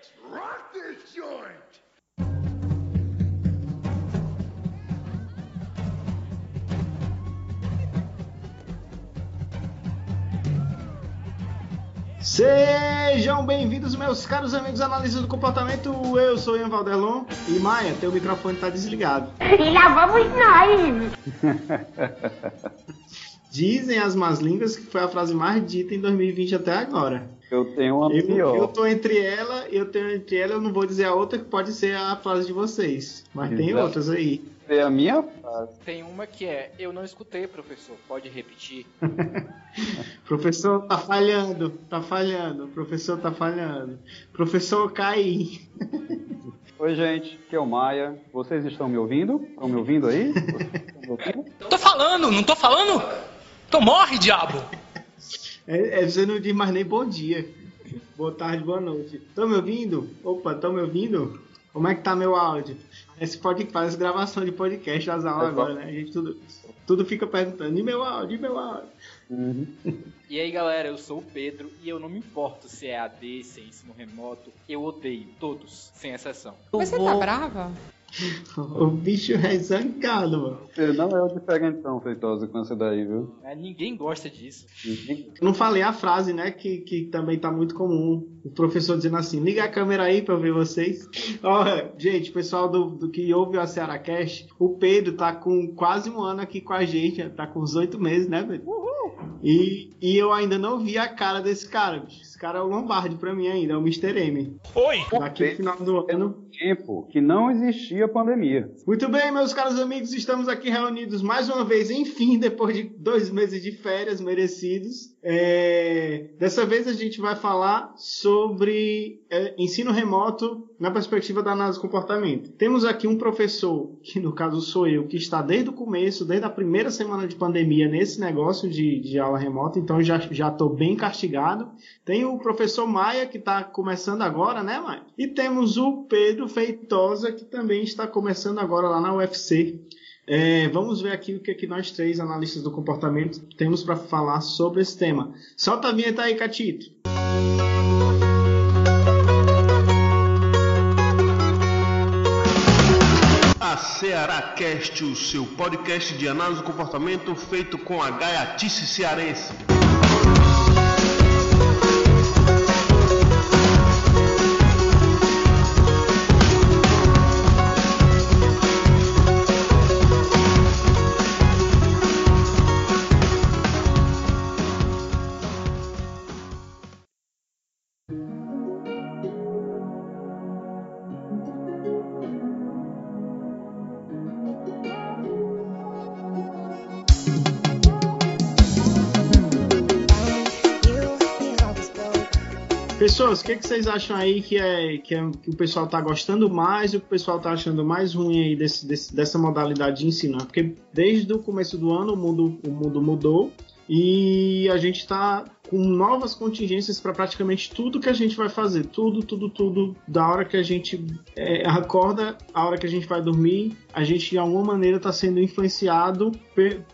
Let's rock this joint! Sejam bem-vindos, meus caros amigos analistas do comportamento. Eu sou Ian Valderlon e Maia, teu microfone está desligado. E lá vamos nós! Dizem as más línguas que foi a frase mais dita em 2020 até agora. Eu tenho uma Eu, pior. eu tô entre ela, eu tenho entre ela, eu não vou dizer a outra que pode ser a frase de vocês. Mas tem Exato. outras aí. É a minha frase. Tem uma que é: Eu não escutei, professor. Pode repetir? Professor tá falhando, tá falhando, professor tá falhando. Professor cai. Oi, gente, aqui é o Maia. Vocês estão me ouvindo? Estão me ouvindo aí? Me ouvindo? Tô falando, não tô falando? Então morre, diabo! É, é, você não diz mais nem bom dia. Boa tarde, boa noite. Estão me ouvindo? Opa, estão me ouvindo? Como é que tá meu áudio? Esse pode faz gravação de podcast das aulas É agora, né? A gente tudo, tudo fica perguntando, e meu áudio, e meu áudio? Uhum. E aí, galera, eu sou o Pedro e eu não me importo se é AD, se é ensino remoto. Eu odeio todos, sem exceção. Você tá brava? O bicho é zangado, mano. Você não é o diferentão, Feitosa, com essa daí, viu? né? Ninguém gosta disso. Não falei a frase, né? Que, que também tá muito comum. O professor dizendo assim: liga a câmera aí pra eu ver vocês. Ó, gente, pessoal do, do que ouve a Ceará Cash, o Pedro tá com quase um ano aqui com a gente. Tá com uns oito meses, né, Pedro? E, e eu ainda não vi a cara desse cara, bicho. Esse cara é o Lombardi pra mim ainda, é o Mr. M. Oi! Daqui no final do ano. Tempo que não existia pandemia. Muito bem, meus caros amigos, estamos aqui reunidos mais uma vez, enfim, depois de dois meses de férias merecidos. É, Dessa vez a gente vai falar sobre é, ensino remoto na perspectiva da análise do comportamento. Temos aqui um professor, que no caso sou eu, que está desde o começo, desde a primeira semana de pandemia, nesse negócio de, de aula remota, então já já estou bem castigado. Tem o professor Maia, que está começando agora, né, Maia? E temos o Pedro Feitosa, que também está começando agora lá na UFC. É, vamos ver aqui o que, é que nós três, analistas do comportamento, temos para falar sobre esse tema. Solta a vinheta aí, Catito. A Ceará Cast, o seu podcast de análise do comportamento feito com a gaiatice cearense. O que, que vocês acham aí que, é, que, é, que o pessoal está gostando mais e o que o pessoal está achando mais ruim aí desse, desse- dessa modalidade de ensinar? Porque desde o começo do ano o mundo, o mundo mudou e a gente está com novas contingências para praticamente tudo que a gente vai fazer. Tudo, tudo, tudo. Da hora que a gente é, acorda, a hora que a gente vai dormir, a gente de alguma maneira está sendo influenciado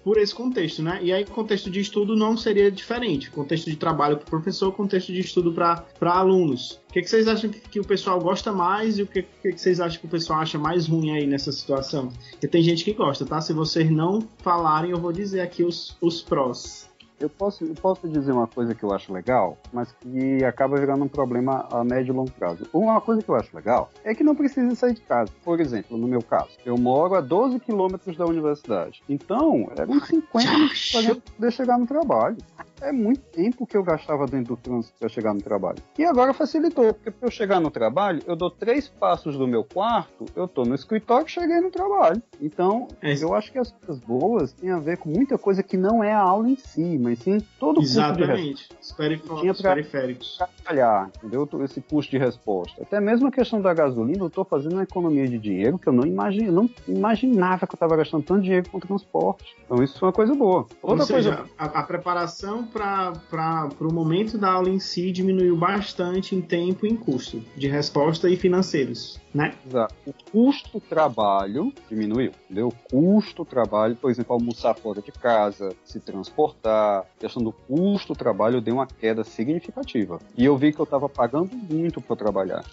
por esse contexto, né? E aí, contexto de estudo não seria diferente. Contexto de trabalho para professor, contexto de estudo para alunos. O que, que vocês acham que, que o pessoal gosta mais e o que, que, que vocês acham que o pessoal acha mais ruim aí nessa situação? Porque tem gente que gosta, tá? Se vocês não falarem, eu vou dizer aqui os, os prós. Eu posso, eu posso dizer uma coisa que eu acho legal, mas que acaba virando um problema a médio e longo prazo. Uma coisa que eu acho legal é que não precisa sair de casa. Por exemplo, no meu caso, eu moro a 12 quilômetros da universidade. Então, era uns 50 minutos para poder chegar no trabalho. É muito tempo que eu gastava dentro do trânsito para chegar no trabalho. E agora facilitou, porque para eu chegar no trabalho, eu dou três passos do meu quarto, eu tô no escritório e cheguei no trabalho. Então, É. eu acho que as coisas boas têm a ver com muita coisa que não é a aula em si, mas sim todo o Exatamente. Os perifó- Tinha os pra- periféricos. trabalhar, entendeu? Esse custo de resposta. Até mesmo a questão da gasolina, eu estou fazendo uma economia de dinheiro que eu não, imagine, não imaginava que eu estava gastando tanto dinheiro com transporte. Então isso foi uma coisa boa. Ou Outra seja, coisa. a, a preparação para o momento da aula em si diminuiu bastante em tempo e em custo de resposta e financeiros, né? Exato. O custo trabalho diminuiu, entendeu? O custo trabalho, por exemplo, almoçar fora de casa, se transportar, a questão do custo trabalho deu uma queda significativa. E eu vi que eu estava pagando muito para trabalhar.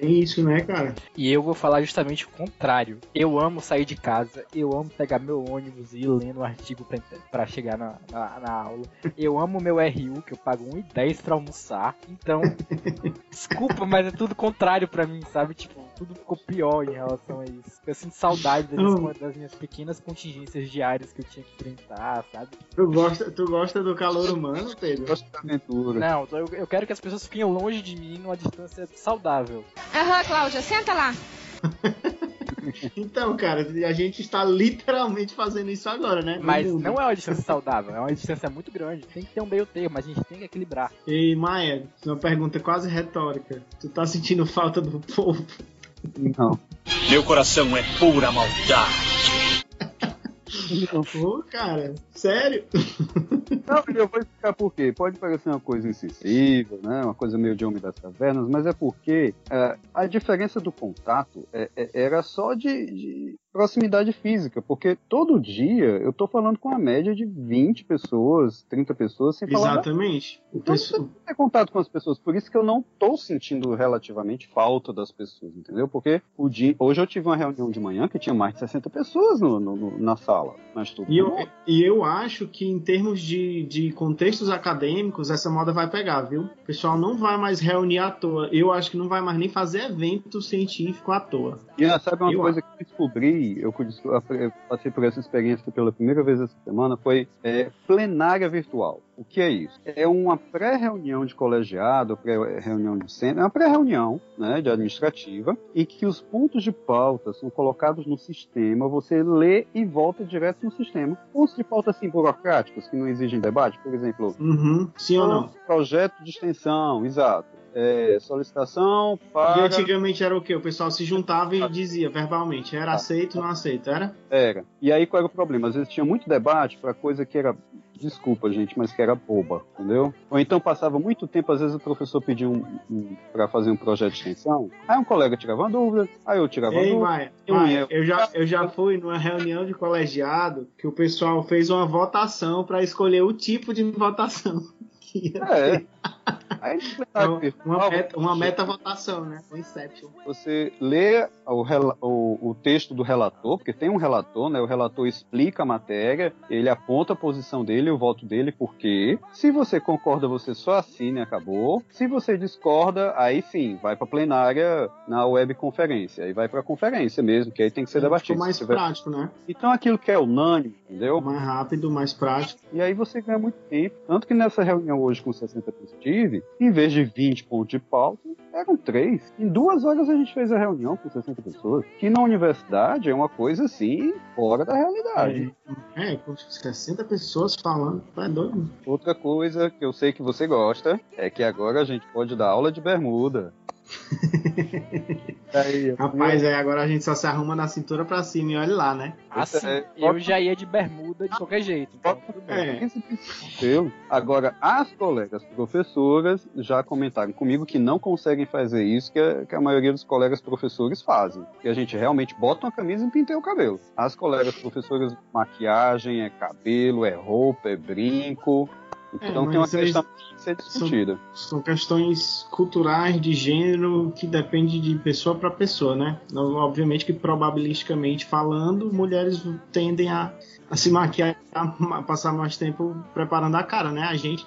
É isso, né, cara? E eu vou falar justamente o contrário. Eu amo sair de casa, eu amo pegar meu ônibus e ir lendo um artigo pra, pra chegar na, na, na aula. Eu amo meu RU, que eu pago 1,10 pra almoçar. Então, desculpa, mas é tudo contrário pra mim, sabe? Tipo, tudo ficou pior em relação a isso. Eu sinto saudade das, Hum. das minhas pequenas contingências diárias que eu tinha que enfrentar, sabe? Tu gosta, tu gosta do calor humano, Pedro? Gosto da aventura. Não, eu, eu quero que as pessoas fiquem longe de mim numa distância saudável. Aham, Cláudia, senta lá. Então, cara, a gente está literalmente fazendo isso agora, né? Mas mundo. não é uma distância saudável, é uma distância muito grande. Tem que ter um meio termo, mas a gente tem que equilibrar. Ei, Maia, uma pergunta quase retórica. Tu tá sentindo falta do povo? Não. Meu coração é pura maldade. Pô, cara, sério? Não, eu vou explicar por quê. Pode parecer uma coisa insensível, né? Uma coisa meio de homem das cavernas, mas é porque é, a diferença do contato é- é- era só de, de proximidade física, porque todo dia eu tô falando com a média de 20 pessoas, 30 pessoas, sem falar. Exatamente. Então, pessoal- você ter contato com as pessoas. Por isso que eu não tô sentindo relativamente falta das pessoas, entendeu? Porque o dia, hoje eu tive uma reunião de manhã que tinha mais de 60 pessoas no- no- no- na sala. Mas tudo E eu, bom. e eu acho que em termos de, de contextos acadêmicos, essa moda vai pegar, viu? O pessoal não vai mais reunir à toa. Eu acho que não vai mais nem fazer evento científico à toa. E sabe uma Eu coisa que eu descobri, eu, eu passei por essa experiência pela primeira vez essa semana, foi é, plenária virtual. O que é isso? É uma pré-reunião de colegiado, pré-reunião de centro, é uma pré-reunião né, de administrativa, em que os pontos de pauta são colocados no sistema, você lê e volta direto no sistema. Pontos de pauta assim burocráticos, que não exigem debate, por exemplo, Uhum. Sim ou não? projeto de extensão, exato. É, solicitação E para. antigamente era o quê? O pessoal se juntava e dizia verbalmente, era aceito, não aceito, era? Era. E aí qual era o problema? Às vezes tinha muito debate para coisa que era. Desculpa, gente, mas que era boba, entendeu? Ou então passava muito tempo, às vezes o professor pedia um, um, para fazer um projeto de extensão, aí um colega tirava uma dúvida, aí eu tirava Ei, dúvida. Maia, eu Maia, ia- eu já, eu já fui numa reunião de colegiado que o pessoal fez uma votação para escolher o tipo de votação. que ia É. ter. Aí Então, uma, meta, uma meta votação, né? Um Inception. você lê o, o- o texto do relator, porque tem um relator, né? O relator explica a matéria, ele aponta a posição dele, o voto dele, por quê. Se você concorda, você só assina e acabou. Se você discorda, aí sim, vai para plenária na webconferência. Aí vai para conferência mesmo, que aí tem que ser debatido. Ficou mais prático, né? Então aquilo que é unânime, entendeu? Mais rápido, mais prático. E aí você ganha muito tempo. Tanto que nessa reunião hoje com 60 pessoas tive, em vez de 20 pontos de pauta, eram três. Em duas horas a gente fez a reunião com 60 pessoas. Que na universidade é uma coisa assim, fora da realidade. É, com 60 pessoas falando, tá doido. Outra coisa que eu sei que você gosta é que agora a gente pode dar aula de bermuda. Aí, Rapaz, é, agora a gente só se arruma na cintura pra cima e olha lá, né? Assim, é, eu já ia de bermuda de qualquer jeito. Então. É. Agora, as colegas professoras já comentaram comigo que não conseguem fazer isso que a, que a maioria dos colegas professores fazem. Que a gente realmente bota uma camisa e pinteia o cabelo. As colegas professoras, maquiagem, é cabelo, é roupa, é brinco. Então É, tem uma questão que ser discutida. São questões culturais de gênero que depende de pessoa para pessoa, né? Obviamente que probabilisticamente falando, mulheres tendem a, a se maquiar, a passar mais tempo preparando a cara, né? A gente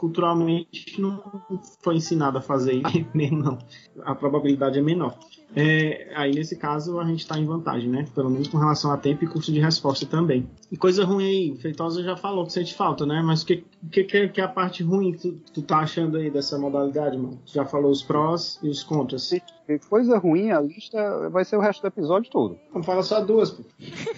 culturalmente não foi ensinado a fazer isso mesmo, não. A probabilidade é menor. É, aí nesse caso a gente está em vantagem, né? Pelo menos com relação a tempo e custo de resposta também. E coisa ruim aí, Feitosa já falou que sente falta, né? Mas o que, que, que que é a parte ruim que tu, tu tá achando aí dessa modalidade, mano? Tu já falou os prós e os contras. Coisa ruim, a lista vai ser o resto do episódio todo. Vamos falar só duas, pô.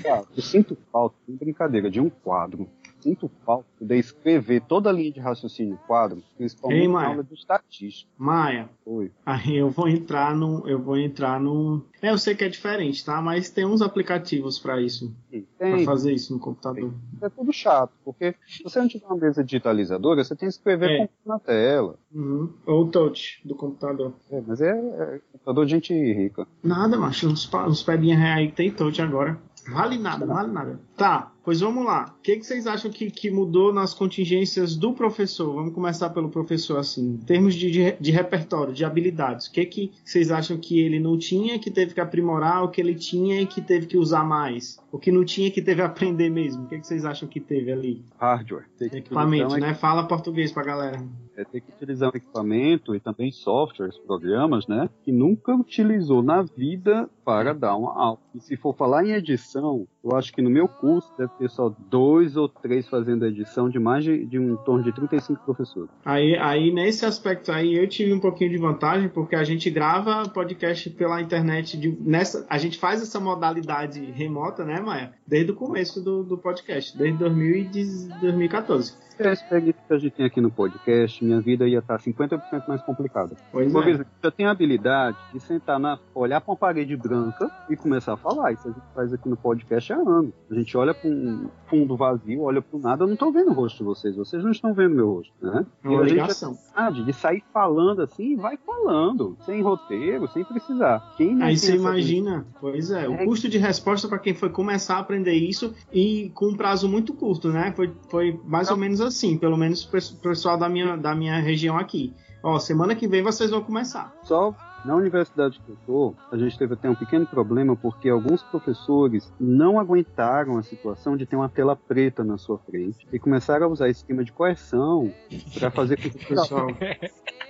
Cara, eu sinto falta, brincadeira, de um quadro. Sinto falta de escrever toda a linha de raciocínio quadro, principalmente Ei, na aula de estatística. Maia, Oi. aí eu vou entrar no. Eu vou entrar no. É, eu sei que é diferente, tá? Mas tem uns aplicativos para isso. Pra Tem, fazer isso no computador. é tudo chato, porque se você não tiver uma mesa digitalizadora, você tem que escrever É. na tela. Uhum. Ou o touch do computador. É, mas é, é computador de gente rica. Nada, macho. Uns, uns pedinha reais aí que tem touch agora. Vale nada, vale nada. Tá. Pois vamos lá. O que, que vocês acham que, que mudou nas contingências do professor? Vamos começar pelo professor assim. Em termos de, de, de repertório, de habilidades, o que, que vocês acham que ele não tinha, que teve que aprimorar, o que ele tinha e que teve que usar mais? O que não tinha que teve que aprender mesmo? O que, que vocês acham que teve ali? Hardware. Equipamento, né? Fala português pra galera. É ter que utilizar um equipamento e também softwares, programas, né? Que nunca utilizou na vida para dar uma aula. E se for falar em edição, eu acho que no meu curso deve ter só dois ou três fazendo edição de mais de, de um torno de 35 professores. Aí, aí, nesse aspecto aí, eu tive um pouquinho de vantagem, porque a gente grava podcast pela internet. De, nessa, a gente faz essa modalidade remota, né, Maia? Desde o começo do, do podcast, desde 2014 é a experiência que a gente tem aqui no podcast, minha vida ia estar 50% mais complicada. Pois Por é. exemplo, eu tenho a habilidade de sentar na, olhar para uma parede branca e começar a falar. Isso a gente faz aqui no podcast há anos. A gente olha para um fundo vazio, olha para nada, eu não estou vendo o rosto de vocês, vocês não estão vendo meu rosto, né? É uma e a ligação. tem de sair falando assim, vai falando, sem roteiro, sem precisar. Quem Aí você imagina, pois é, o É. custo de resposta para quem foi começar a aprender isso e com um prazo muito curto, né? Foi, foi mais ou menos assim, pelo menos o pessoal da minha, da minha região aqui. Ó, semana que vem vocês vão começar. Só na universidade que eu tô, a gente teve até um pequeno problema porque alguns professores não aguentaram a situação de ter uma tela preta na sua frente e começaram a usar esquema de coerção para fazer com que o Pessoal,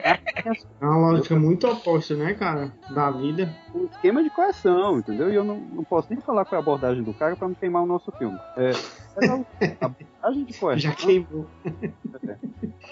é uma lógica muito oposta, né, cara, da vida. um esquema de coerção, entendeu? E eu não, não posso nem falar qual é a abordagem do cara para não queimar o nosso filme. É, a de coerção. Já queimou.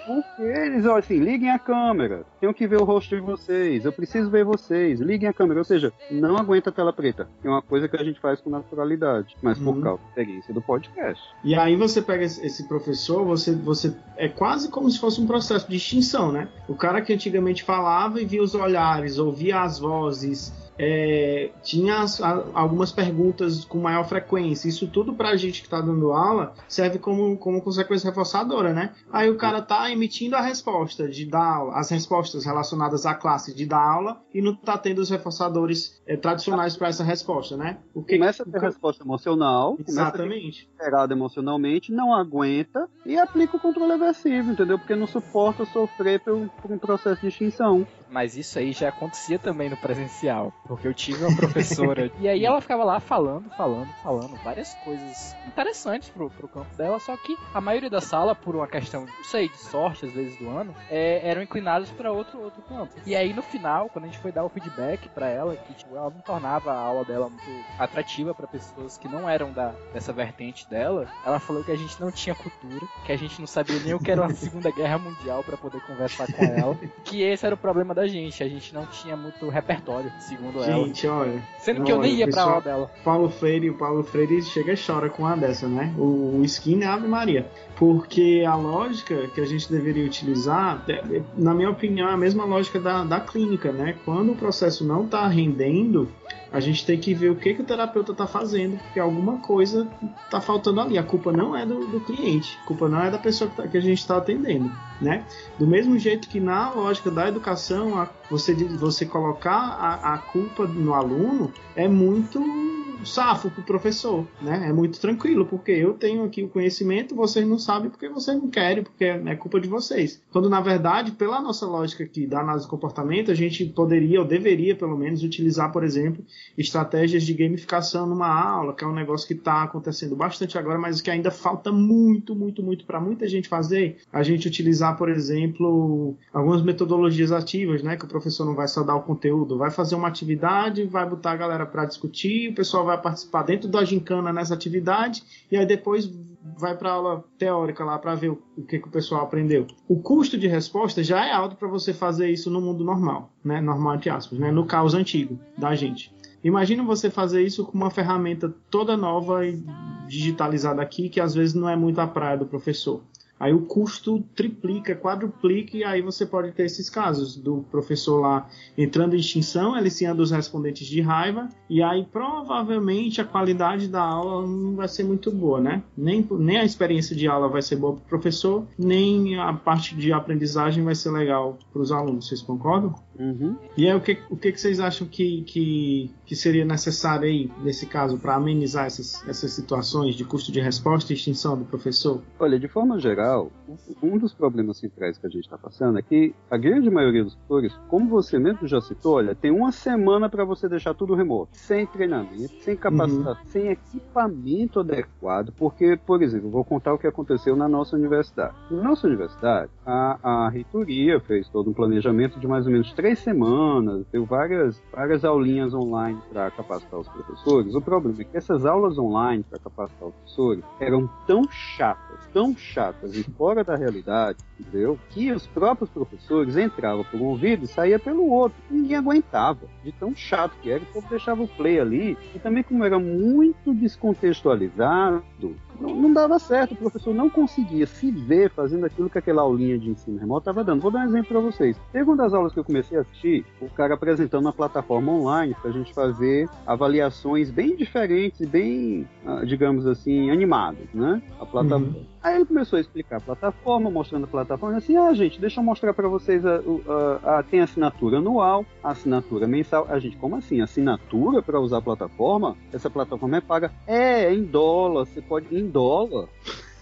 Porque eles, ó, assim, liguem a câmera, tenho que ver o rosto de vocês, eu preciso ver vocês, liguem a câmera, ou seja, não aguenta a tela preta. É uma coisa que a gente faz com naturalidade, mas por Uhum. causa da experiência do podcast. E aí você pega esse esse professor, você, você é quase como se fosse um processo de extinção, né? O cara que antigamente falava e via os olhares, ouvia as vozes, é, tinha as- a- algumas perguntas com maior frequência. Isso tudo pra gente que tá dando aula serve como, como consequência reforçadora, né? Aí o cara tá emitindo a resposta de dar aula, as respostas relacionadas à classe de dar aula e não tá tendo os reforçadores é, tradicionais para essa resposta, né? O que Começa a ter resposta emocional, começa Exatamente. alterado emocionalmente, não aguenta e aplica o controle aversivo, entendeu? Porque não suporta sofrer por, por um processo de extinção. Mas isso aí já acontecia também no presencial. Porque eu tive uma professora. e aí ela ficava lá falando, falando, falando várias coisas interessantes pro, pro campo dela. Só que a maioria da sala, por uma questão, não sei, de sorte às vezes do ano, é, eram inclinados para outro, outro campo. E aí no final, quando a gente foi dar o feedback para ela, que tipo, ela não tornava a aula dela muito atrativa para pessoas que não eram da, dessa vertente dela, ela falou que a gente não tinha cultura, que a gente não sabia nem o que era uma Segunda Guerra Mundial para poder conversar com ela, que esse era o problema da gente, a gente não tinha muito repertório, segundo ela. Gente, olha. Sendo que eu nem ia pra aula dela. Paulo Freire, o Paulo Freire chega e chora com uma dessa, né? O, o skin é Ave Maria. Porque a lógica que a gente deveria utilizar, é- na minha opinião, é a mesma lógica da, da clínica, né? Quando o processo não está rendendo, a gente tem que ver o que, que o terapeuta está fazendo, porque alguma coisa está faltando ali. A culpa não é do, do cliente, a culpa não é da pessoa que, tá- que a gente está atendendo, né? Do mesmo jeito que na lógica da educação, a- você, você colocar a, a culpa no aluno é muito safo pro professor, né? É muito tranquilo, porque eu tenho aqui o conhecimento, vocês não sabem porque vocês não querem, porque é culpa de vocês. Quando na verdade, pela nossa lógica aqui da análise do comportamento, a gente poderia ou deveria pelo menos utilizar, por exemplo, estratégias de gamificação numa aula, que é um negócio que está acontecendo bastante agora, mas que ainda falta muito, muito, muito para muita gente fazer. A gente utilizar, por exemplo, algumas metodologias ativas, né? Que o professor não vai só dar o conteúdo, vai fazer uma atividade, vai botar a galera para discutir, o pessoal vai participar dentro da gincana nessa atividade e aí depois vai para aula teórica lá para ver o, o que, que o pessoal aprendeu. O custo de resposta já é alto para você fazer isso no mundo normal, né? Normal entre aspas, né? No caos antigo da gente. Imagina você fazer isso com uma ferramenta toda nova e digitalizada aqui, que às vezes não é muito a praia do professor. Aí o custo triplica, quadruplica, e aí você pode ter esses casos do professor lá entrando em extinção, aliciando os respondentes de raiva, e aí provavelmente a qualidade da aula não vai ser muito boa, né? Nem, nem a experiência de aula vai ser boa para o professor, nem a parte de aprendizagem vai ser legal para os alunos. Vocês concordam? Uhum. E aí, o que, o que, que vocês acham que, que, que seria necessário aí, nesse caso, para amenizar essas, essas situações de custo de resposta e extinção do professor? Olha, de forma geral, um dos problemas centrais que a gente está passando é que a grande maioria dos tutores, como você mesmo já citou, olha, tem uma semana para você deixar tudo remoto, sem treinamento, sem capacitação, uhum. sem equipamento adequado, porque, por exemplo, vou contar o que aconteceu na nossa universidade. Na nossa universidade, a, a reitoria fez todo um planejamento de mais ou menos três semanas, deu várias, várias aulinhas online para capacitar os professores. O problema é que essas aulas online para capacitar os professores eram tão chatas, tão chatas e fora da realidade, entendeu? Que os próprios professores entravam por um ouvido e saía pelo outro. Ninguém aguentava, de tão chato que era. O povo deixava o play ali. E também, como era muito descontextualizado, não, não, dava certo, o professor não conseguia se ver fazendo aquilo que aquela aulinha de ensino remoto estava dando. Vou dar um exemplo para vocês. Teve uma das aulas que eu comecei a assistir, o cara apresentando uma plataforma online para a gente fazer avaliações bem diferentes e bem, ah, digamos assim, animadas, né? A plataforma. Uhum. Aí ele começou a explicar a plataforma, mostrando a plataforma, assim, ah, gente, deixa eu mostrar para vocês, a, a, a, tem assinatura anual, assinatura mensal. A gente, como assim? Assinatura para usar a plataforma? Essa plataforma é paga? É, é em dólar, você pode, em dólar.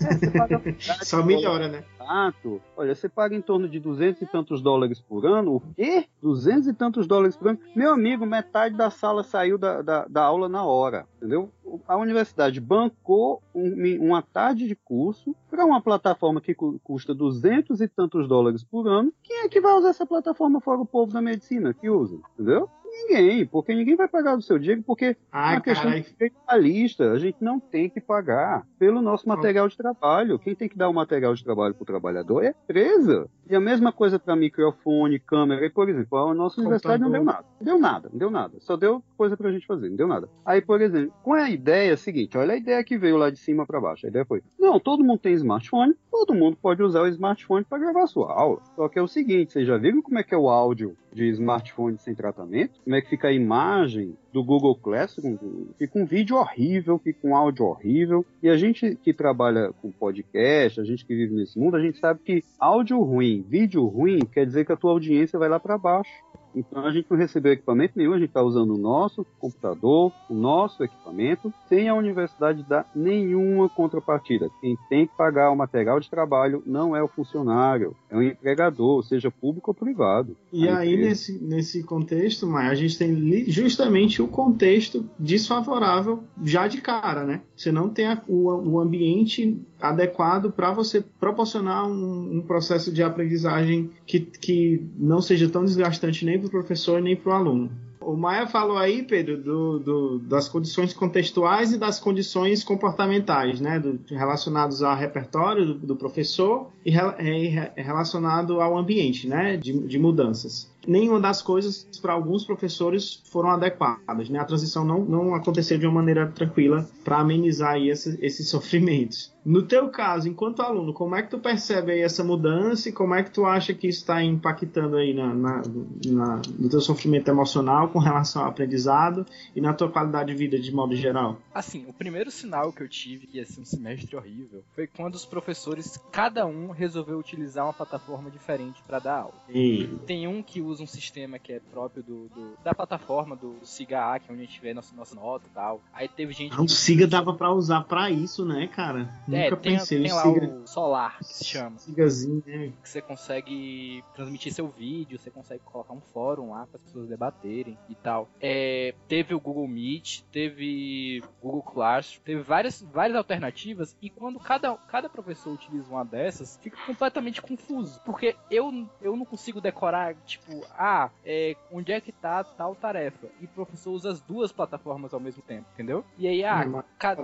É, você paga Só melhora, né? Exato. Olha, você paga em torno de duzentos e tantos dólares por ano. O quê? Duzentos e tantos dólares por ano? Meu amigo, metade da sala saiu da, da, da aula na hora, entendeu? A universidade bancou um, uma tarde de curso para uma plataforma que custa duzentos e tantos dólares por ano. Quem é que vai usar essa plataforma fora o povo da medicina que usa? Entendeu? Ninguém, porque ninguém vai pagar do seu dinheiro, porque Ai, é uma questão capitalista. A gente não tem que pagar pelo nosso material de trabalho. Quem tem que dar o material de trabalho para o trabalhador é a empresa. E a mesma coisa para microfone, câmera. E, por exemplo, a nossa universidade não deu nada. Não deu nada, não deu nada. Só deu coisa para a gente fazer, não deu nada. Aí, por exemplo, com a ideia seguinte, olha a ideia que veio lá de cima para baixo. A ideia foi: não, todo mundo tem smartphone, todo mundo pode usar o smartphone para gravar a sua aula. Só que é o seguinte, vocês já viram como é que é o áudio de smartphone sem tratamento? Como é que fica a imagem do Google Classroom? Fica um vídeo horrível, fica um áudio horrível. E a gente que trabalha com podcast, a gente que vive nesse mundo, a gente sabe que áudio ruim, vídeo ruim, quer dizer que a tua audiência vai lá para baixo. Então a gente não recebeu equipamento nenhum, a gente está usando o nosso computador, o nosso equipamento, sem a universidade dar nenhuma contrapartida. Quem tem que pagar o material de trabalho não é o funcionário, é o empregador, seja público ou privado. E aí, nesse, nesse contexto, Maia, a gente tem justamente o contexto desfavorável já de cara, né? Você não tem a, o, o ambiente adequado para você proporcionar um, um, processo de aprendizagem que, que não seja tão desgastante nem para o professor nem para o aluno. O Maia falou aí, Pedro, do, do, das condições contextuais e das condições comportamentais, né, do, relacionados ao repertório do, do professor e, re, relacionado ao ambiente, né, de, de mudanças nenhuma das coisas para alguns professores foram adequadas, né? A transição não, não aconteceu de uma maneira tranquila para amenizar aí esse, esses sofrimentos. No teu caso, enquanto aluno, como é que tu percebe aí essa mudança e como é que tu acha que isso está impactando aí na, na, na, no teu sofrimento emocional com relação ao aprendizado e na tua qualidade de vida de modo geral? Assim, o primeiro sinal que eu tive que ia ser um semestre horrível foi quando os professores, cada um resolveu utilizar uma plataforma diferente para dar aula. E... Tem um que usa um sistema que é próprio do, do da plataforma do, do SIGA, que é onde a gente vê nossa, nossa nota e tal. Aí teve gente. Ah, o SIGA dava para usar para isso, né, cara? É, Nunca tem, pensei. Tem lá Siga... o Solar, que se chama. SIGAzinho, né? Que você consegue transmitir seu vídeo, você consegue colocar um fórum lá para as pessoas debaterem e tal. É, teve o Google Meet, teve Google Classroom, teve várias, várias alternativas e quando cada, cada professor utiliza uma dessas, fica completamente confuso. Porque eu, eu não consigo decorar, tipo, ah, é, onde é que tá tal tarefa? E o professor usa as duas plataformas ao mesmo tempo, entendeu? E aí, ah, hum, ca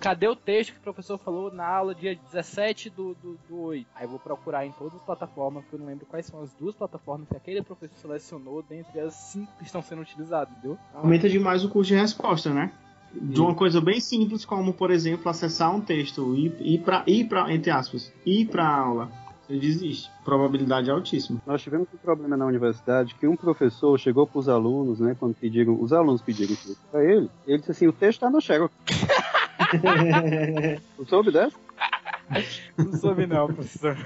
cadê o texto que o professor falou na aula dia 17 do, do, do 8? Aí eu vou procurar em todas as plataformas, porque eu não lembro quais são as duas plataformas que aquele professor selecionou dentre as cinco que estão sendo utilizadas, entendeu? Aumenta demais o custo de resposta, né? de uma coisa bem simples como por exemplo acessar um texto e ir para ir para entre aspas ir para aula você desiste. Probabilidade altíssima. Nós tivemos um problema na universidade que um professor chegou para os alunos, né, quando pediram, os alunos pediram para ele, ele disse assim, o texto está no Xerox. Não soube dessa? Não soube não, professor.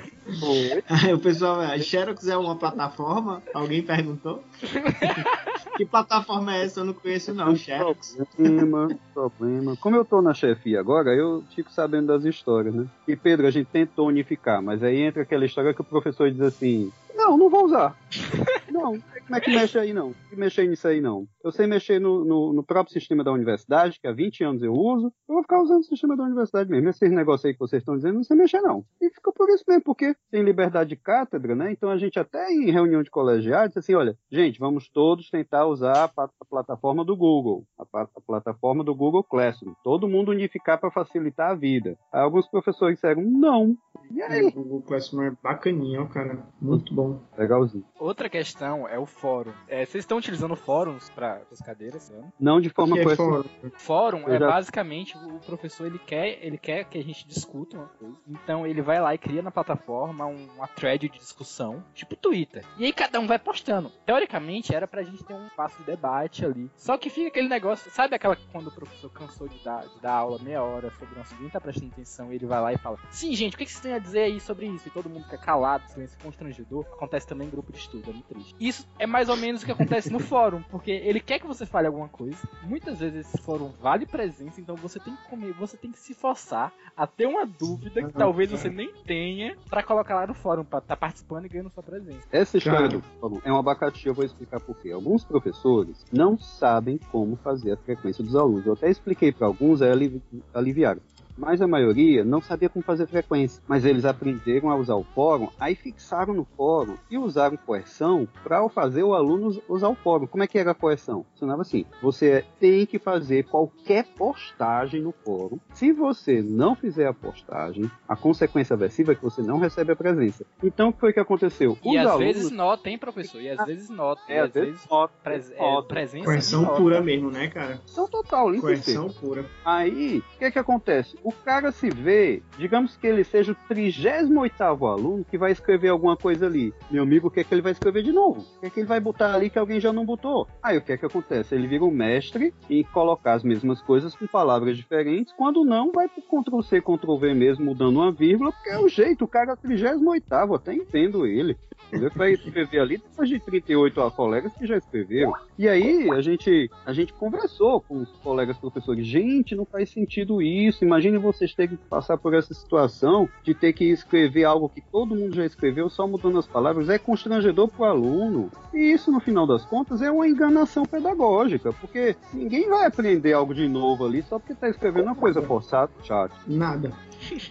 Aí o pessoal, a Xerox é uma plataforma? Alguém perguntou? que plataforma é essa? Eu não conheço não, Xerox. Problema, problema. Como eu tô na chefia agora, eu fico sabendo das histórias, né? E Pedro, a gente tentou unificar, mas aí entra aquela história que o professor diz assim: Não, não vou usar. Não, como é que mexe aí não? Que mexer nisso aí não? Eu sei mexer no, no, no, próprio sistema da universidade, que há 20 anos eu uso, eu vou ficar usando o sistema da universidade mesmo. Esses negócios aí que vocês estão dizendo, não sei mexer não. E fica por isso mesmo, porque tem liberdade de cátedra, né? Então a gente até em reunião de colegiados disse assim, olha, gente, vamos todos tentar usar a, a plataforma do Google, a, a, plataforma do Google Classroom. Todo mundo unificar para facilitar a vida. Aí alguns professores disseram, não. E aí? O Google Classroom é bacaninho, cara. Muito bom. Legalzinho. Outra questão é o fórum. É, vocês estão utilizando fóruns para as cadeiras? Né? Não de forma é coercitiva. fórum? Fórum é já- basicamente o professor ele quer, ele quer que a gente discuta uma coisa. Então ele vai lá e cria na plataforma um- uma thread de discussão, tipo Twitter. E aí cada um vai postando. Teoricamente era pra gente ter um espaço de debate ali. Só que fica aquele negócio, sabe aquela quando o professor cansou de dar, de dar aula meia hora sobre um assunto, tá prestando atenção, e ele vai lá e fala: "Sim, gente, o que que vocês têm a dizer aí sobre isso?" E todo mundo fica calado, silêncio constrangedor. Acontece também em grupo de estudo, é muito triste. Isso é mais ou menos o que acontece no fórum, porque ele quer que você fale alguma coisa. Muitas vezes esse fórum vale presença, então você tem que comer, você tem que se forçar a ter uma dúvida que talvez você nem tenha pra colocar lá no fórum, pra estar participando e ganhando sua presença. Essa história do fórum é um abacaxi, eu vou explicar por quê. Alguns professores não sabem como fazer a frequência dos alunos. Eu até expliquei para alguns, aí alivi- aliviaram. Mas a maioria não sabia como fazer frequência. Mas eles aprenderam a usar o fórum, aí fixaram no fórum e usaram coerção para fazer o aluno us- usar o fórum. Como é que era a coerção? Funcionava assim: você tem que fazer qualquer postagem no fórum. Se você não fizer a postagem, a consequência aversiva é que você não recebe a presença. Então o que foi que aconteceu? E Os às alunos- vezes nota, hein, professor? E às vezes nota. é, e às às vezes vezes nota, pres- é, presença. Coerção e nota. pura mesmo, né, cara? São total, limpo e seco. Coerção pura. Aí, o que que acontece? O cara se vê, digamos que ele seja o 38º aluno que vai escrever alguma coisa ali. Meu amigo, o que é que ele vai escrever de novo? O que é que ele vai botar ali que alguém já não botou? Aí, o que é que acontece? Ele vira o mestre em colocar as mesmas coisas com palavras diferentes, quando não, vai pro Ctrl-C, Ctrl-V mesmo, mudando uma vírgula, porque é o jeito, o cara é 38º, até entendo ele. Entendeu? Vai escrever ali depois de 38 colegas que já escreveram. E aí a gente, a gente conversou com os colegas professores. Gente, não faz sentido isso. Imagine vocês terem que passar por essa situação de ter que escrever algo que todo mundo já escreveu, só mudando as palavras. É constrangedor para o aluno. E isso, no final das contas, é uma enganação pedagógica, porque ninguém vai aprender algo de novo ali só porque está escrevendo uma coisa forçada chat. Nada.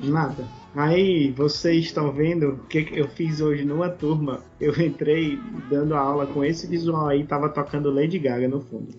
Nada. Aí, vocês estão vendo o que que eu fiz hoje numa turma. Eu entrei dando aula com esse visual aí, tava tocando Lady Gaga no fundo.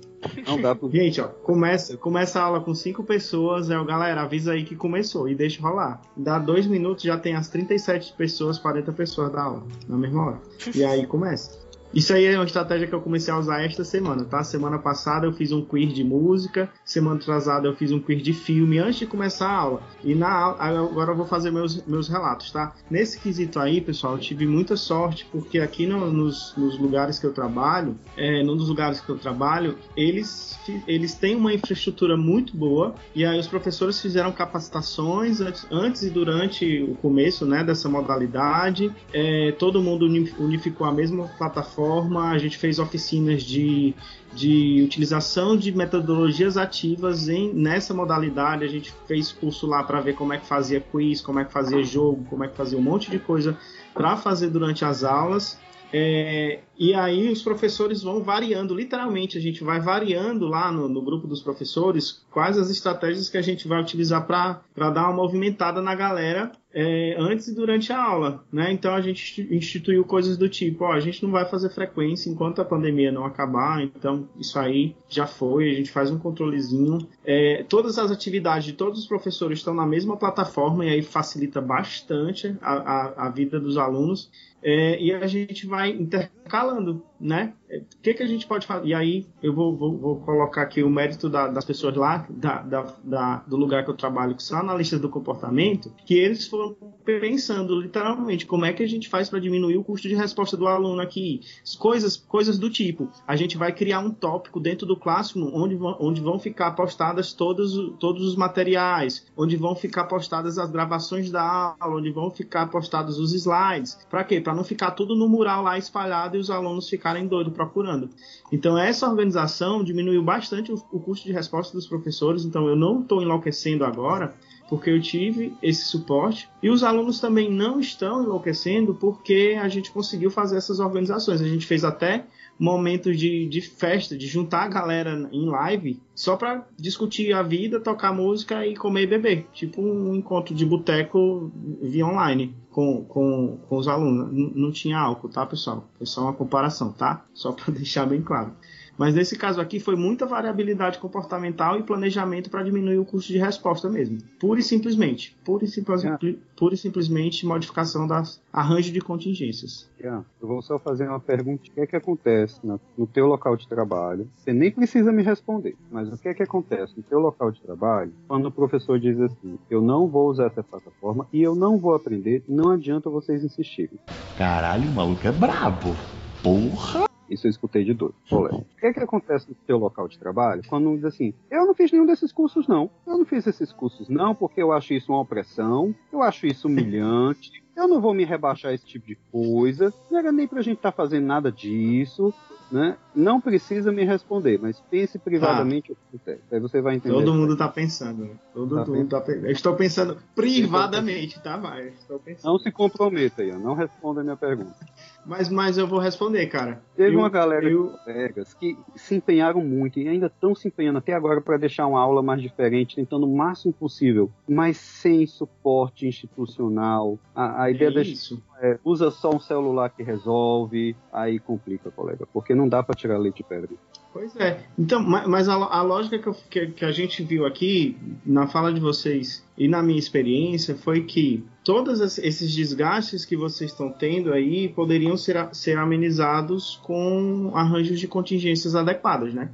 Não dá para Gente, ó, começa, começa a aula com cinco pessoas, é o galera, avisa aí que começou e deixa rolar. Dá dois minutos, já tem as 37 pessoas, 40 pessoas da aula, na mesma hora. E aí começa. Isso aí é uma estratégia que eu comecei a usar esta semana, tá? Semana passada eu fiz um quiz de música, semana atrasada eu fiz um quiz de filme antes de começar a aula. E na aula, agora eu vou fazer meus, meus relatos, tá? Nesse quesito aí, pessoal, eu tive muita sorte, porque aqui no- nos, nos lugares que eu trabalho, é, num dos lugares que eu trabalho, eles, eles têm uma infraestrutura muito boa, e aí os professores fizeram capacitações antes, antes e durante o começo né, dessa modalidade. É, todo mundo uni- unificou a mesma plataforma, a gente fez oficinas de, de utilização de metodologias ativas em, nessa modalidade. A gente fez curso lá para ver como é que fazia quiz, como é que fazia jogo, como é que fazia um monte de coisa para fazer durante as aulas. É, e aí os professores vão variando, literalmente, a gente vai variando lá no, no grupo dos professores quais as estratégias que a gente vai utilizar para dar uma movimentada na galera é, antes e durante a aula. Né? Então a gente instituiu coisas do tipo, ó, a gente não vai fazer frequência enquanto a pandemia não acabar, então isso aí já foi, a gente faz um controlezinho. É, todas as atividades de todos os professores estão na mesma plataforma e aí facilita bastante a, a, a vida dos alunos. É, e a gente vai intercalando. Né? O que, que a gente pode fazer? E aí eu vou, vou, vou colocar aqui o mérito da, das pessoas lá, da, da, do lugar que eu trabalho, que são analistas do comportamento, que eles foram pensando literalmente como é que a gente faz para diminuir o custo de resposta do aluno aqui. Coisas, coisas do tipo, a gente vai criar um tópico dentro do Classroom onde vão, onde vão ficar postadas todos, todos os materiais, onde vão ficar postadas as gravações da aula, onde vão ficar postados os slides. Para quê? Para não ficar tudo no mural lá espalhado e os alunos ficarem doidos procurando. Então, essa organização diminuiu bastante o, o custo de resposta dos professores. Então, eu não estou enlouquecendo agora, porque eu tive esse suporte. E os alunos também não estão enlouquecendo porque a gente conseguiu fazer essas organizações. A gente fez até momentos de, de festa, de juntar a galera em live só para discutir a vida, tocar música e comer e beber. Tipo um encontro de boteco via online com, com, com os alunos. N não tinha álcool, tá, pessoal? Foi só uma comparação, tá? Só para deixar bem claro. Mas nesse caso aqui foi muita variabilidade comportamental e planejamento para diminuir o custo de resposta mesmo. Pura e simplesmente. Pura e, simples, yeah. pura e simplesmente modificação das arranjo de contingências. Yeah. Eu vou só fazer uma pergunta. O que é que acontece no, no teu local de trabalho? Você nem precisa me responder, mas o que é que acontece no teu local de trabalho quando o professor diz assim, eu não vou usar essa plataforma e eu não vou aprender, não adianta vocês insistirem. Caralho, o maluco é brabo. Porra! Isso eu escutei de dois colegas. O que é que acontece no seu local de trabalho quando diz assim, eu não fiz nenhum desses cursos não, eu não fiz esses cursos não porque eu acho isso uma opressão, eu acho isso humilhante, eu não vou me rebaixar esse tipo de coisa, não era nem pra gente estar tá fazendo nada disso, né? Não precisa me responder, mas pense privadamente o que quiser. Aí você vai entender. Todo mundo está pensando. Né? Todo tá mundo tá pensando. Estou pensando privadamente, tá, vai? Estou pensando. Não se comprometa, Ian. Não responda a minha pergunta. Mas, mas eu vou responder, cara. Teve eu, uma galera eu... de colegas que se empenharam muito e ainda estão se empenhando até agora para deixar uma aula mais diferente, tentando o máximo possível, mas sem suporte institucional. A, a ideia é isso. É, usa só um celular que resolve, aí complica, colega, porque não dá para tirar leite de pedra. Pois é. Então, mas a, a lógica que, eu, que, que, a gente viu aqui na fala de vocês e na minha experiência foi que todos esses desgastes que vocês estão tendo aí poderiam ser, ser amenizados com arranjos de contingências adequadas, né?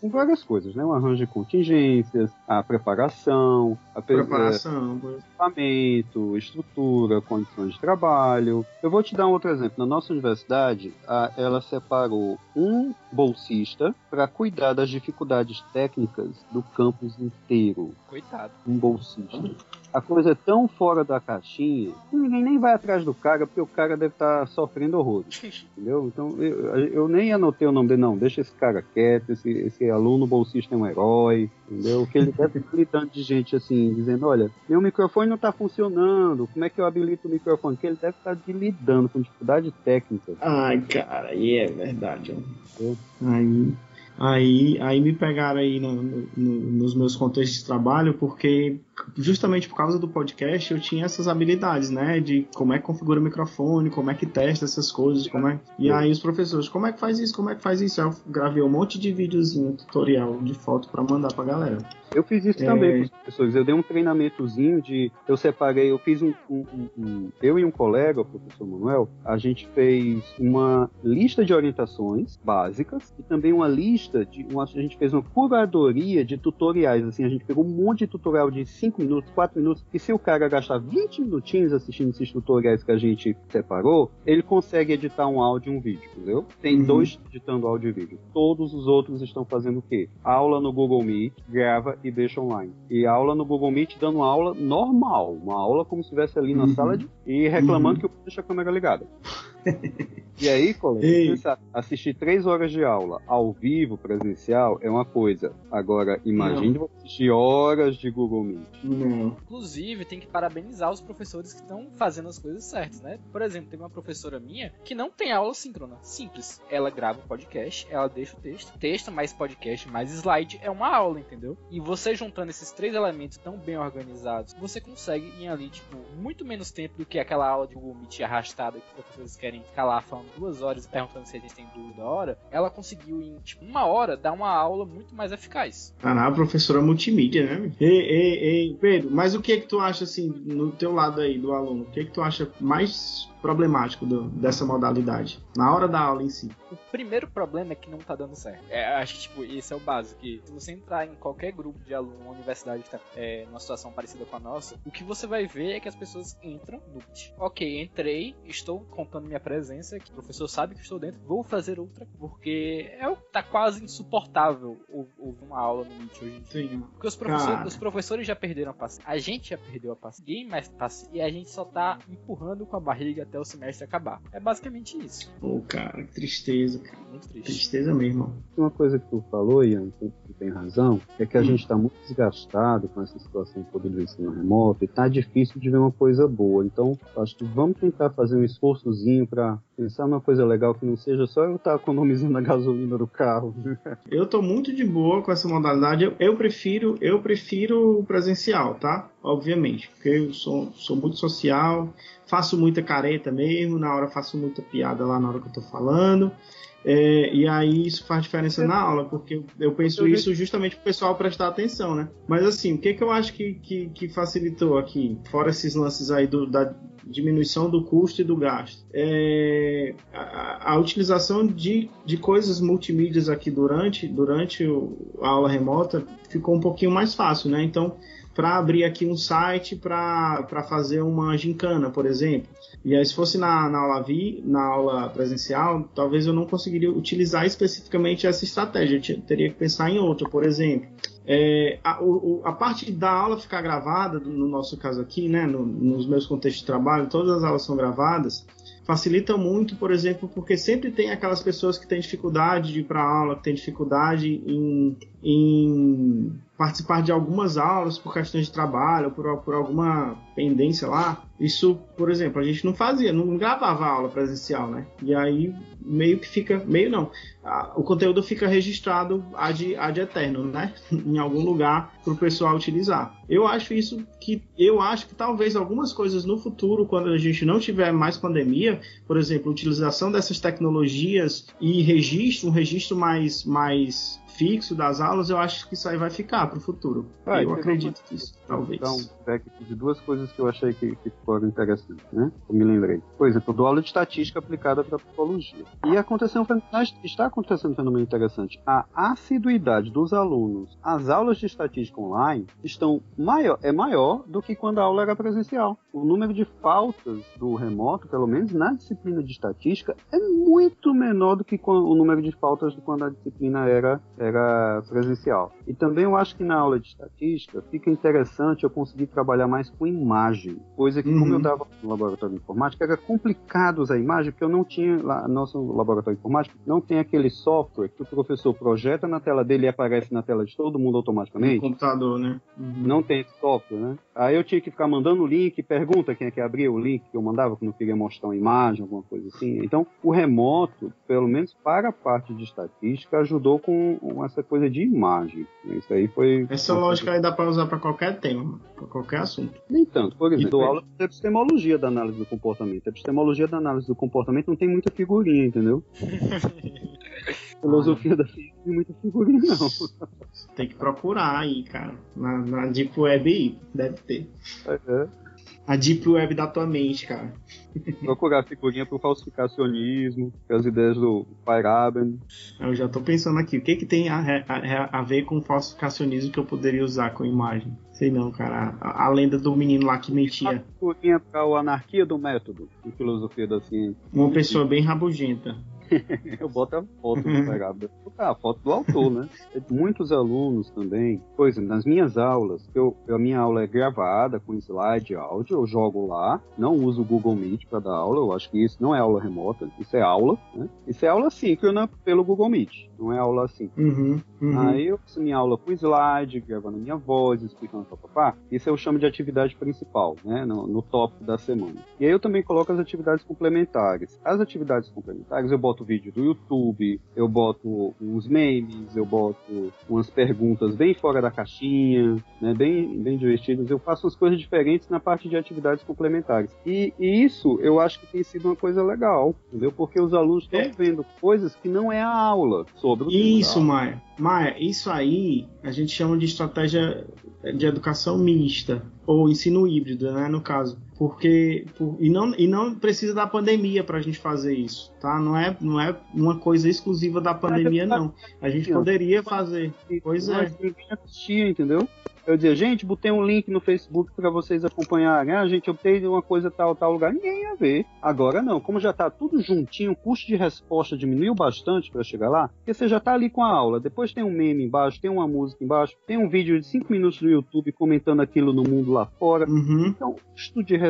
Com várias coisas, né? Um arranjo de contingências, a preparação, a preparação, é, equipamento, estrutura, condições de trabalho. Eu vou te dar um outro exemplo. Na nossa universidade, a, ela separou um bolsista para cuidar das dificuldades técnicas do campus inteiro. Coitado. Um bolsista a coisa é tão fora da caixinha que ninguém nem vai atrás do cara, porque o cara deve estar tá sofrendo horrores. Entendeu? Então eu, eu, nem anotei o nome dele, não. Deixa esse cara quieto, esse, esse aluno bolsista é um herói, entendeu? Que ele deve estar gritando de gente assim, dizendo: olha, meu microfone não está funcionando, como é que eu habilito o microfone? Que ele deve estar tá lidando com dificuldade técnica. Ai, cara, aí é verdade. Entendeu? Aí. Aí, aí me pegaram aí no, no, nos meus contextos de trabalho, porque justamente por causa do podcast, eu tinha essas habilidades, né? De como é que configura o microfone, como é que testa essas coisas, como é. E aí os professores, como é que faz isso, como é que faz isso? Eu gravei um monte de videozinho, tutorial de foto para mandar pra galera. Eu fiz isso é... também com os professores. Eu dei um treinamentozinho de. Eu separei, eu fiz um, um, um, Eu e um colega, o professor Manuel, a gente fez uma lista de orientações básicas e também uma lista de. Uma, a gente fez uma curadoria de tutoriais. Assim, a gente pegou um monte de tutorial de 5 5 minutos, 4 minutos, e se o cara gastar 20 minutinhos assistindo esses tutoriais que a gente separou, ele consegue editar um áudio e um vídeo, entendeu? Tem uhum. dois editando áudio e vídeo. Todos os outros estão fazendo o quê? Aula no Google Meet, grava e deixa online. E aula no Google Meet dando aula normal, uma aula como se estivesse ali na uhum. sala de... e reclamando uhum. que eu deixo a câmera ligada. E aí, colega, assistir três horas de aula ao vivo, presencial, é uma coisa. Agora, imagine você assistir horas de Google Meet. Não. Inclusive, tem que parabenizar os professores que estão fazendo as coisas certas, né? Por exemplo, tem uma professora minha que não tem aula síncrona. Simples. Ela grava o podcast, ela deixa o texto, texto mais podcast mais slide é uma aula, entendeu? E você juntando esses três elementos tão bem organizados, você consegue em ali, tipo, muito menos tempo do que aquela aula de Google Meet arrastada que os professores querem calar falando duas horas perguntando se eles têm dúvida da hora, ela conseguiu em tipo, uma hora dar uma aula muito mais eficaz. A professora multimídia, né? Ei, ei, ei, Pedro, mas o que é que tu acha assim, no teu lado aí do aluno? O que é que tu acha mais problemático do, dessa modalidade, na hora da aula em si? O primeiro problema é que não tá dando certo. É, acho que, tipo, esse é o básico. Que se você entrar em qualquer grupo de aluno, uma universidade que tá é, numa situação parecida com a nossa, o que você vai ver é que as pessoas entram no. Ok, entrei, estou contando minha presença, que o professor sabe que estou dentro, vou fazer outra, porque é, tá quase insuportável ouvir uma aula no Meet hoje em dia. Sim. Porque os professores, os professores já perderam a paciência. A gente já perdeu a paciência. Ninguém mais paciência. E a gente só tá empurrando com a barriga até o semestre acabar. É basicamente isso. Pô, cara, que tristeza, cara. Muito triste. Tristeza mesmo. Uma coisa que tu falou, Ian, tem razão, é que a Hum. gente está muito desgastado com essa situação toda do ensino remoto e tá difícil de ver uma coisa boa. Então, acho que vamos tentar fazer um esforçozinho para pensar numa coisa legal que não seja só eu estar economizando a gasolina do carro. Eu tô muito de boa com essa modalidade. Eu, eu prefiro, eu prefiro o presencial, tá? Obviamente, porque eu sou, sou muito social, faço muita careta mesmo, na hora faço muita piada lá na hora que eu tô falando. É, e aí isso faz diferença na aula, porque eu- penso isso justamente pro pessoal prestar atenção, né? Mas assim, o que, que eu acho que, que, que facilitou aqui, fora esses lances aí do, da diminuição do custo e do gasto? É, a, a utilização de, de coisas multimídias aqui durante, durante o- a aula remota ficou um pouquinho mais fácil, né? Então, para abrir aqui um site para fazer uma gincana, por exemplo. E aí, se fosse na, na aula vi, na aula presencial, talvez eu não conseguiria utilizar especificamente essa estratégia. Eu te- teria que pensar em outra, por exemplo. É, a, o- a parte da aula ficar gravada, no nosso caso aqui, né, no- nos meus contextos de trabalho, todas as aulas são gravadas, facilita muito, por exemplo, porque sempre tem aquelas pessoas que têm dificuldade de ir para aula, que têm dificuldade em, em participar de algumas aulas por questões de trabalho, por, por alguma pendência lá. Isso, por exemplo, a gente não fazia, não gravava aula presencial, né? E aí meio que fica, meio não, a- o conteúdo fica registrado ad, ad eterno, né? em algum lugar para o pessoal utilizar. Eu acho isso que eu acho que talvez algumas coisas no futuro, quando a gente não tiver mais pandemia, por exemplo, utilização dessas tecnologias e registro, um registro mais mais fixo das aulas, eu acho que isso aí vai ficar para o futuro. Ah, eu acredito nisso, talvez. Então, aqui de duas coisas que eu achei que, que foram interessantes, né? Eu me lembrei. Por exemplo, eu dou aula de estatística aplicada para psicologia. E aconteceu um fenômeno- está acontecendo um fenômeno interessante. A assiduidade dos alunos às aulas de estatística online estão maior, é maior do que quando a aula era presencial. O número de faltas do remoto, pelo menos na disciplina de estatística, é muito menor do que o número de faltas de quando a disciplina era, era presencial. E também eu acho que na aula de estatística fica interessante eu conseguir trabalhar mais com imagem, coisa que como Uhum. eu estava no laboratório de informática era complicado usar imagem porque eu não tinha lá nosso laboratório de informática não tem aquele software que o professor projeta na tela dele e aparece na tela de todo mundo no automaticamente. computador, né? Uhum. Não tem esse software, né? Aí eu tinha que ficar mandando o link, pergunta quem é que abriu o link que eu mandava quando eu queria mostrar uma imagem, alguma coisa assim. Então, o remoto, pelo menos para a parte de estatística, ajudou com essa coisa de imagem. Isso aí foi. Essa lógica aí dá para usar para qualquer tema, para qualquer assunto. Nem tanto. Por exemplo, dou aula de epistemologia da análise do comportamento. A epistemologia da análise do comportamento não tem muita figurinha, entendeu? Filosofia da ciência não tem muita figurinha, não. Tem que procurar aí, cara. Na, na Deep Web aí, deve ter. É, A Deep Web da tua mente, cara. procurar figurinha pro falsificacionismo, as ideias do Feyerabend. Eu já tô pensando aqui, o que que tem a, a- a ver com falsificacionismo que eu poderia usar com imagem? Sei não, cara. A, a lenda do menino lá que mentia. Figurinha para o anarquia do método, em filosofia da ciência. Uma pessoa bem rabugenta. Eu boto a foto do. Ah, a foto do autor, né? Muitos alunos também, por exemplo, nas minhas aulas, eu, a minha aula é gravada com slide áudio, eu jogo lá, não uso o Google Meet para dar aula, eu acho que isso não é aula remota, isso é aula, né? Isso é aula síncrona pelo Google Meet, não é aula assim. Uhum, uhum. Aí eu faço minha aula com slide, gravando minha voz, explicando papapá. Isso eu chamo de atividade principal, né? No, no tópico da semana. E aí eu também coloco as atividades complementares. As atividades complementares eu boto vídeo do YouTube, eu boto uns memes, eu boto umas perguntas bem fora da caixinha, né? Bem, bem divertidas. Eu faço umas coisas diferentes na parte de atividades complementares. E, e isso eu acho que tem sido uma coisa legal, entendeu? Porque os alunos estão É. vendo coisas que não é a aula sobre o Isso. Maia. Maia, isso aí a gente chama de estratégia de educação mista. ou ensino híbrido, né, no caso. Porque por, e, não, e não precisa da pandemia para a gente fazer isso, tá? Não é, não é uma coisa exclusiva da pandemia, não. A gente poderia fazer. Pois é. Ninguém assistia, entendeu? Eu dizia, gente, botei um link no Facebook para vocês acompanharem. Ah, gente, obtei uma coisa tal, tal lugar. Ninguém ia ver. Agora não, como já tá tudo juntinho, o custo de resposta diminuiu bastante para chegar lá, porque você já tá ali com a aula. Depois tem um meme embaixo, tem uma música embaixo, tem um vídeo de 5 minutos no YouTube comentando aquilo no mundo lá fora. Uhum. Então, o custo de resposta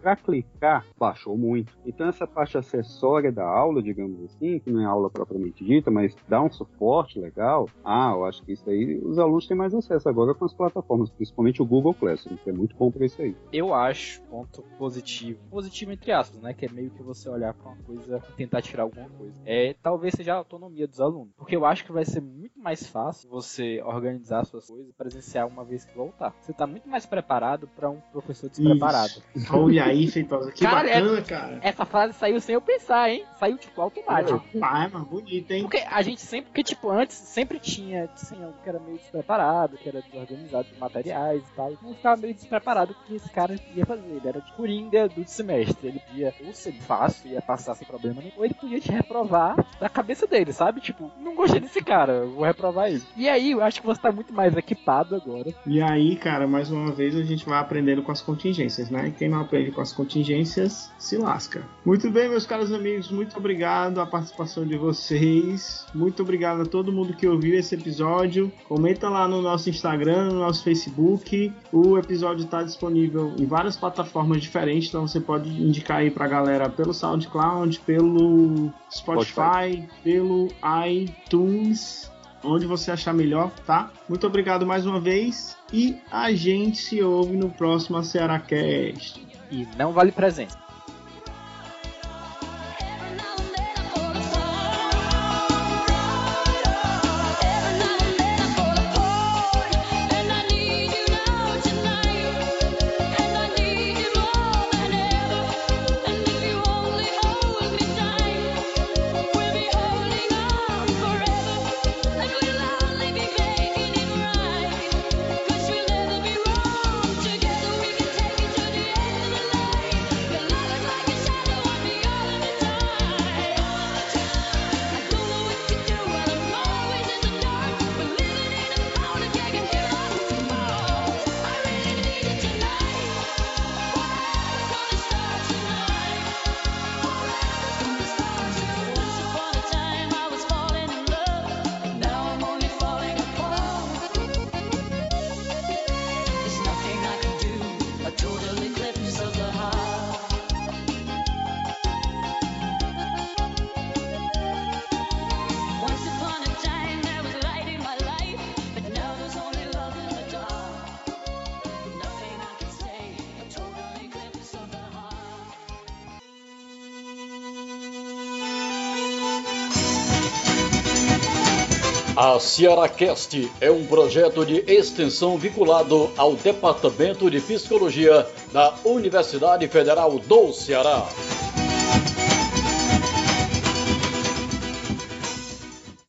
para clicar baixou muito. Então, essa parte acessória da aula, digamos assim, que não é aula propriamente dita, mas dá um suporte legal. Ah, eu acho que isso aí os alunos têm mais acesso agora com as plataformas, principalmente o Google Classroom, que é muito bom para isso aí. Eu acho, ponto positivo, positivo entre aspas, né? Que é meio que você olhar para uma coisa e tentar tirar alguma coisa. É talvez seja a autonomia dos alunos. Porque eu acho que vai ser muito mais fácil você organizar suas coisas presenciar uma vez que voltar. Você tá muito mais preparado para um professor despreparado. Isso. Olha aí, Feitosa, que Cara, bacana, é- cara. Essa frase saiu sem eu pensar, hein? Saiu tipo automático. Ah, é, mano, bonito, hein? Porque a gente sempre, porque tipo, antes sempre tinha, tinha um que era meio despreparado, que era desorganizado com materiais e tal. Não ficava meio despreparado o que esse cara ia fazer. Ele era de coringa do semestre. Ele podia ou ser fácil, ia passar sem problema nenhum, ou ele podia te reprovar da cabeça dele, sabe? Tipo, não gostei desse cara, vou reprovar ele. E aí, eu acho que você tá muito mais equipado agora. E aí, cara, mais uma vez a gente vai aprendendo com as contingências, né? E quem não aprende com as contingências se lasca. Muito bem, meus caros amigos, muito obrigado a participação de vocês. Muito obrigado a todo mundo que ouviu esse episódio. Comenta lá no nosso Instagram, no nosso Facebook. O episódio está disponível em várias plataformas diferentes, então você pode indicar aí pra galera pelo SoundCloud, pelo Spotify, pelo iTunes onde você achar melhor, tá? Muito obrigado mais uma vez e a gente se ouve no próximo Cearacast. E não vale presente. Cearacast é um projeto de extensão vinculado ao Departamento de Psicologia da Universidade Federal do Ceará.